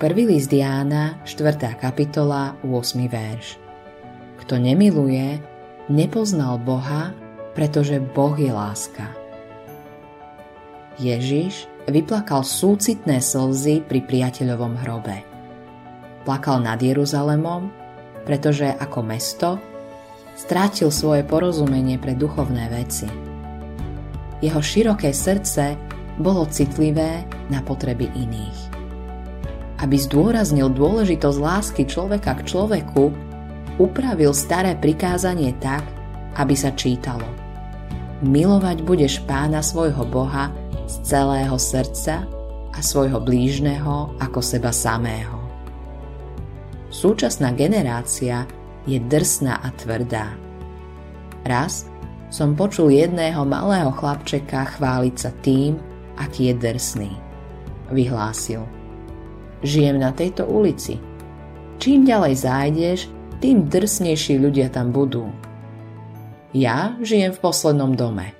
Prvý list Jána, 4. kapitola, 8. verš. Kto nemiluje, nepoznal Boha, pretože Boh je láska. Ježiš vyplakal súcitné slzy pri priateľovom hrobe. Plakal nad Jeruzalemom, pretože ako mesto strátil svoje porozumenie pre duchovné veci. Jeho široké srdce bolo citlivé na potreby iných aby zdôraznil dôležitosť lásky človeka k človeku, upravil staré prikázanie tak, aby sa čítalo. Milovať budeš pána svojho Boha z celého srdca a svojho blížneho ako seba samého. Súčasná generácia je drsná a tvrdá. Raz som počul jedného malého chlapčeka chváliť sa tým, aký je drsný. Vyhlásil – Žijem na tejto ulici. Čím ďalej zájdeš, tým drsnejší ľudia tam budú. Ja žijem v poslednom dome.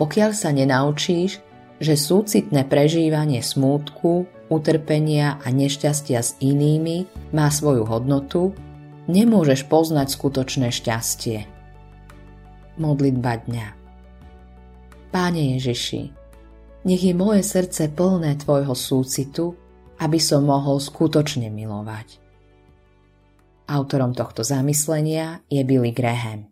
Pokiaľ sa nenaučíš, že súcitné prežívanie smútku, utrpenia a nešťastia s inými má svoju hodnotu, nemôžeš poznať skutočné šťastie. Modlitba dňa Páne Ježiši, nech je moje srdce plné Tvojho súcitu, aby som mohol skutočne milovať. Autorom tohto zamyslenia je Billy Graham.